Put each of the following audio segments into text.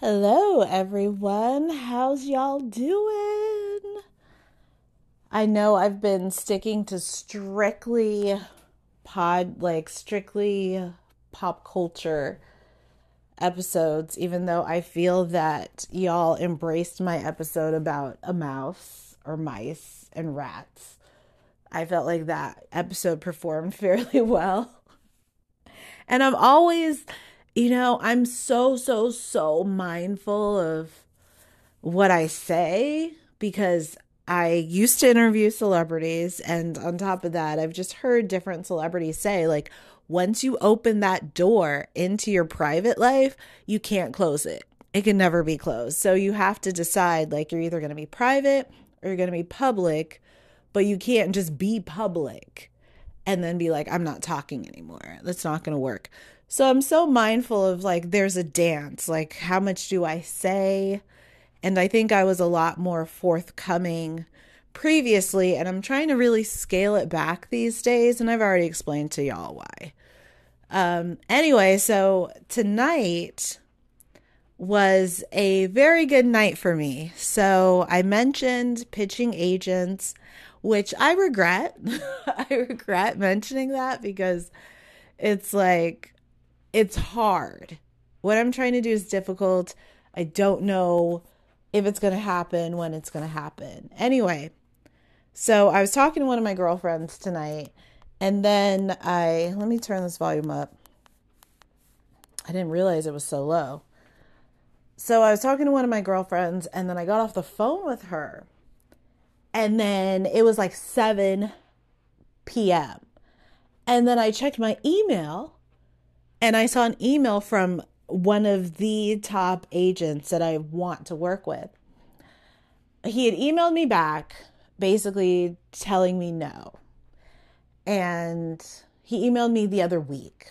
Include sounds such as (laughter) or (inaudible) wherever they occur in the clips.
Hello, everyone. How's y'all doing? I know I've been sticking to strictly pod, like strictly pop culture episodes, even though I feel that y'all embraced my episode about a mouse or mice and rats. I felt like that episode performed (laughs) fairly well. And I'm always you know, I'm so, so, so mindful of what I say because I used to interview celebrities. And on top of that, I've just heard different celebrities say, like, once you open that door into your private life, you can't close it. It can never be closed. So you have to decide, like, you're either going to be private or you're going to be public, but you can't just be public and then be like, I'm not talking anymore. That's not going to work. So I'm so mindful of like, there's a dance. Like, how much do I say? And I think I was a lot more forthcoming previously, and I'm trying to really scale it back these days. And I've already explained to y'all why. Um, anyway, so tonight was a very good night for me. So I mentioned pitching agents, which I regret. (laughs) I regret mentioning that because it's like it's hard. What I'm trying to do is difficult. I don't know if it's going to happen, when it's going to happen. Anyway, so I was talking to one of my girlfriends tonight, and then I let me turn this volume up. I didn't realize it was so low. So I was talking to one of my girlfriends, and then I got off the phone with her. And then it was like 7 p.m. And then I checked my email and I saw an email from one of the top agents that I want to work with. He had emailed me back basically telling me no. And he emailed me the other week.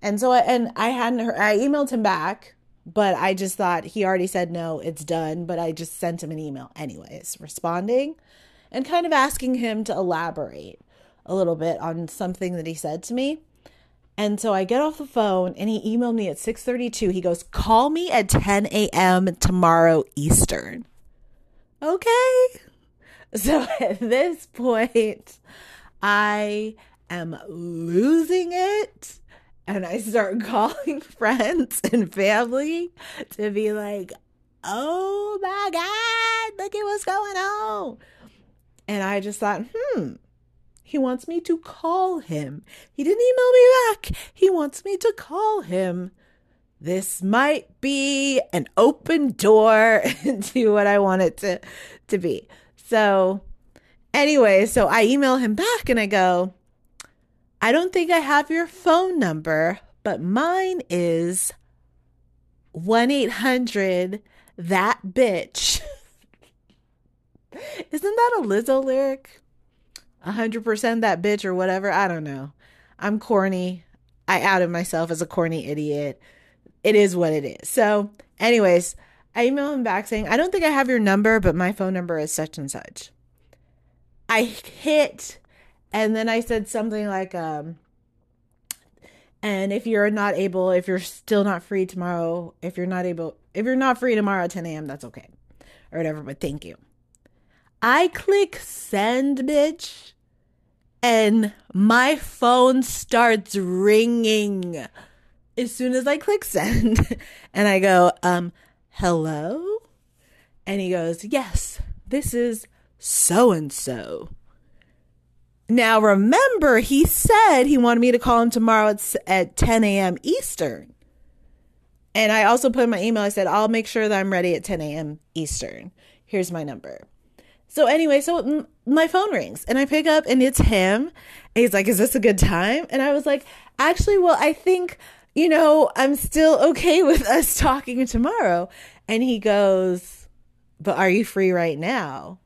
And so I, and I hadn't heard, I emailed him back, but I just thought he already said no, it's done, but I just sent him an email anyways, responding and kind of asking him to elaborate a little bit on something that he said to me. And so I get off the phone and he emailed me at 6:32. He goes, "Call me at 10 a.m. tomorrow Eastern." Okay. (laughs) So at this point, I am losing it. And I start (laughs) calling friends and family to be like, oh my God, look at what's going on. And I just thought, hmm, he wants me to call him. He didn't email me back. He wants me to call him. This might be an open door (laughs) into what I want it to, to be. So, anyway, so I email him back and I go, I don't think I have your phone number, but mine is 1 800 that bitch. (laughs) Isn't that a Lizzo lyric? 100% that bitch or whatever. I don't know. I'm corny. I outed myself as a corny idiot. It is what it is. So, anyways, I email him back saying, I don't think I have your number, but my phone number is such and such. I hit, and then I said something like, um, and if you're not able, if you're still not free tomorrow, if you're not able, if you're not free tomorrow at 10 a.m., that's okay. Or whatever, but thank you. I click send, bitch, and my phone starts ringing as soon as I click send. (laughs) and I go, um, hello? And he goes, yes, this is so and so. Now, remember, he said he wanted me to call him tomorrow at, at 10 a.m. Eastern. And I also put in my email, I said, I'll make sure that I'm ready at 10 a.m. Eastern. Here's my number. So anyway, so my phone rings and I pick up and it's him. And he's like, "Is this a good time?" And I was like, "Actually, well, I think you know I'm still okay with (laughs) us talking tomorrow." And he goes, "But are you free right now?"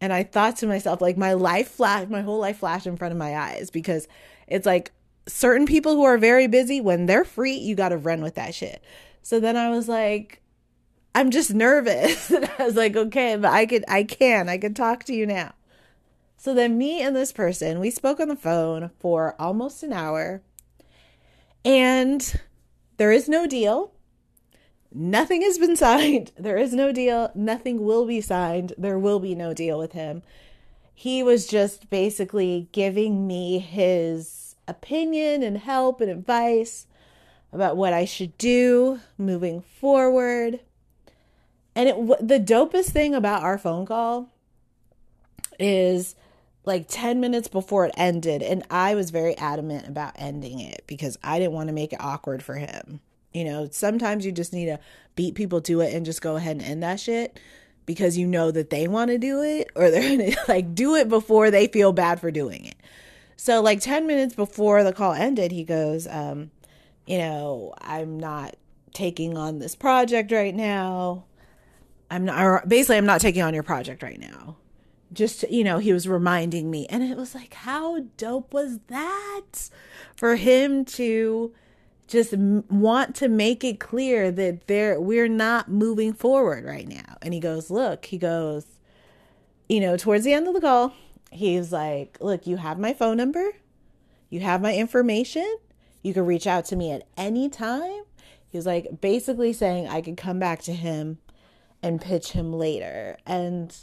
And I thought to myself, like my life flashed, my whole life flashed in front of my eyes because it's like certain people who are very busy when they're free, you got to run with that shit. So then I was like, I'm just nervous. (laughs) and I was like, okay, but I could, I can, I can talk to you now. So then me and this person, we spoke on the phone for almost an hour. And there is no deal. Nothing has been (laughs) signed. There is no deal. Nothing will be signed. There will be no deal with him. He was just basically giving me his opinion and help and advice about what I should do moving forward. And it the dopest thing about our phone call is like 10 minutes before it ended and I was very adamant about ending it because I didn't want to make it awkward for him. You know, sometimes you just need to beat people to it and just go ahead and end that shit because you know that they want to do it or (laughs) they're going to like do it before they feel bad for doing it. So like 10 minutes before the call ended, he goes, um, you know, I'm not taking on this project right now. I'm not basically I'm not taking on your project right now. Just you know, he was reminding me and it was like how dope was that for him to just want to make it clear that there we're not moving forward right now. And he goes, "Look," he goes, you know, towards the end of the call, he's like, "Look, you have my phone number. You have my information. You can reach out to me at any time." He was like basically saying I could come back to him and pitch him later. And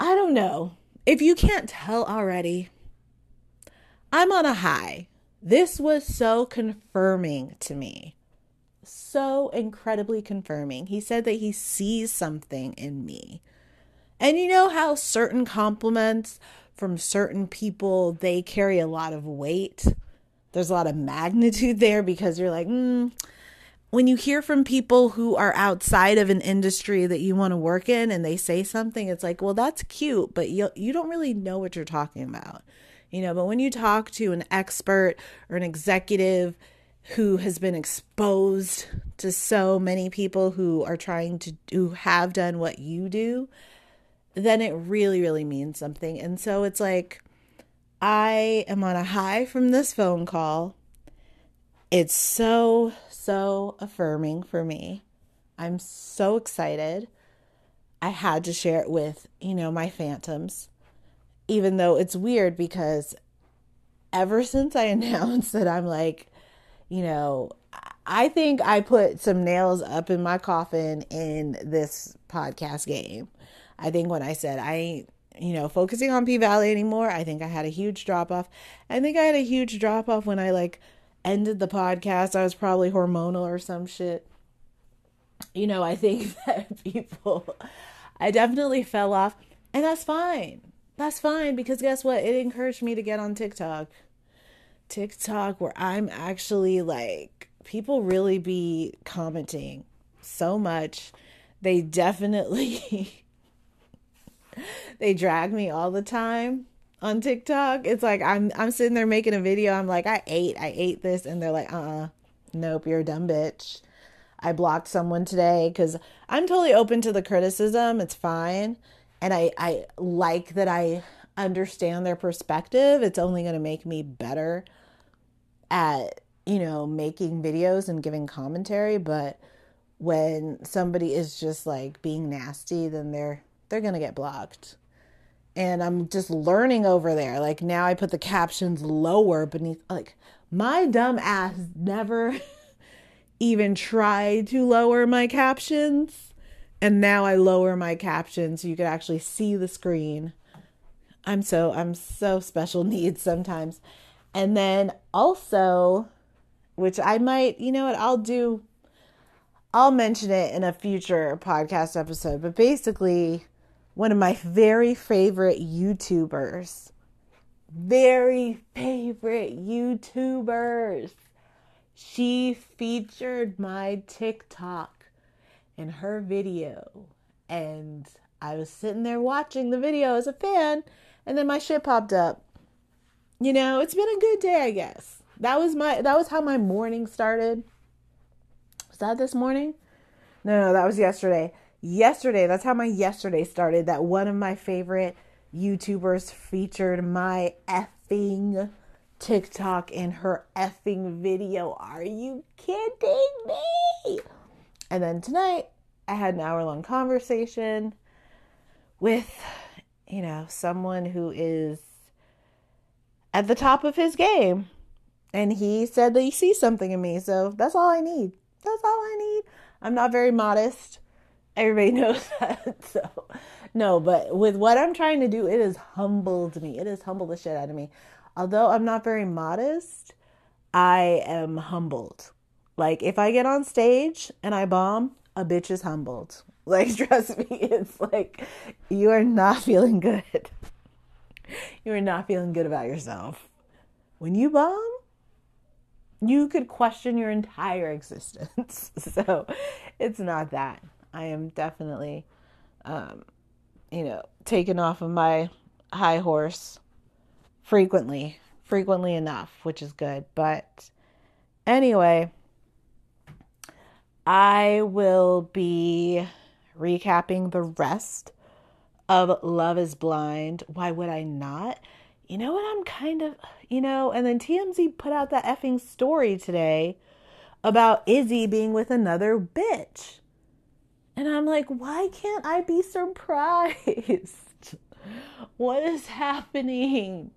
I don't know. If you can't tell already, I'm on a high. This was so confirming to me. So incredibly confirming. He said that he sees something in me. And you know how certain compliments from certain people they carry a lot of weight. There's a lot of magnitude there because you're like, mm, when you hear from people who are outside of an industry that you want to work in and they say something, it's like, well, that's cute, but you you don't really know what you're talking about. You know but when you talk to an expert or an executive who has been exposed to so many people who are trying to who have done what you do then it really really means something. And so it's like i am on a high from this phone call. It's so so affirming for me i'm so excited i had to share it with you know my phantoms even though it's weird because ever since I (laughs) announced that I'm like, you know, I think I put some nails up in my coffin in this podcast game. I think when I said I ain't, you know, focusing on P Valley anymore, I think I had a huge drop off. I think I had a huge drop off when I like ended the podcast. I was probably hormonal or some shit. You know, I think (laughs) that people, I definitely fell off, and that's fine that's fine because guess what? It encouraged me to get on TikTok. TikTok, where I'm actually like, people really be commenting so much. They definitely, (laughs) they drag me all the time on TikTok. It's like I'm I'm sitting there making a video. I'm like, I ate, I ate this, and they're like, uh, uh nope, you're a dumb bitch. I blocked someone today because I'm totally open to the criticism. It's fine and I I like that I understand their perspective. It's only going to make me better at, you know, making videos and giving commentary, but when somebody is just like being nasty, then they're they're going to get blocked. And I'm just learning over there. Like now I put the captions lower beneath like my dumb ass never (laughs) even tried to lower my captions and now I lower my captions so you could actually see the screen. I'm so I'm so special (laughs) needs sometimes. And then also which I might, you know what, I'll do I'll mention it in a future podcast episode, but basically one of my very favorite YouTubers. Very favorite YouTubers. She featured my TikTok in her video. And I was sitting there watching the video as a fan, and then my shit popped up. You know, it's been a good day, I guess. That was my that was how my morning started. Was that this morning? No, no, that was yesterday. Yesterday, that's how my yesterday started. That one of my favorite YouTubers featured my effing TikTok in her effing video. Are you kidding me? And then tonight, I had an hour long conversation with, you know, someone who is at the top of his game. And he said that he sees something in me. So that's all I need. That's all I need. I'm not very modest. Everybody (laughs) knows that. So, no, but with what I'm trying to do, it has humbled me. It has humbled the shit out of me. Although I'm not very modest, I am humbled. Like, if I get on stage and I bomb, a bitch is humbled. (laughs) Like, trust me, it's like you are not (laughs) feeling good. You are not feeling good about yourself. When you bomb, you could question your entire existence. so it's not that. I am definitely, um, you know, taken off of my high horse frequently, frequently enough, which is good. But anyway, I will be recapping the rest of Love is Blind. Why would I not? You know what? I'm kind of, you know, and then TMZ put out that effing story today about Izzy being with another bitch. And I'm like, why can't I be surprised? (laughs) what is happening?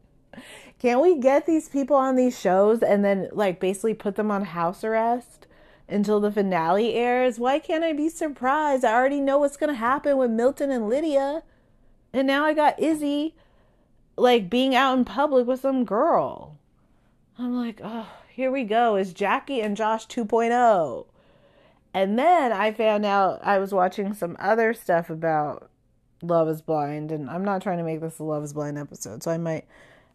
Can't we get these people on these shows and then, like, basically put them on house arrest? until the finale airs. Why can't I be surprised? I already know what's going to happen with Milton and Lydia. And now I got Izzy like being out in public with some girl. I'm like, oh, here we go. Is Jackie and Josh 2.0. And then I found out I was watching some other stuff about Love is Blind. And I'm not trying to make this a Love is Blind episode, so I might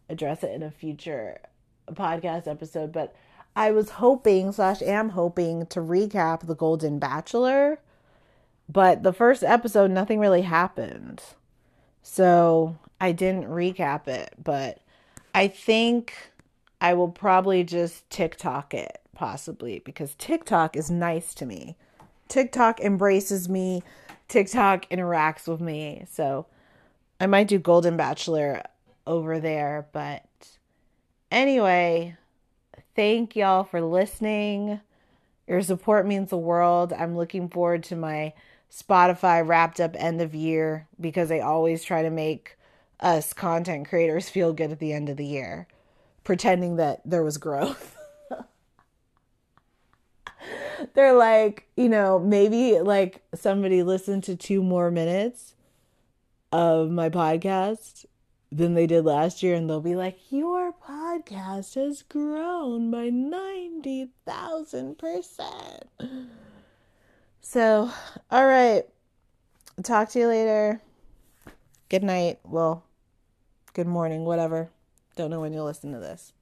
address it in a future podcast episode. But I was hoping slash am hoping to recap the Golden Bachelor, but the first episode nothing really happened. So I didn't recap it, but I think I will probably just TikTok it, possibly, because TikTok is nice to me. TikTok embraces me, TikTok interacts with me. So I might do Golden Bachelor over there, but anyway, Thank y'all for listening. Your support means the world. I'm looking forward to my Spotify wrapped up end of year because they always try to make us content creators feel good at the end of the year, pretending that there was growth. (laughs) (laughs) They're like, you know, maybe like somebody listened to two more minutes of my podcast than they did last year, and they'll be like, Your podcast has grown by 90,000%. So, all right. Talk to you later. Good night. Well, good morning, whatever. Don't know when you'll listen to this.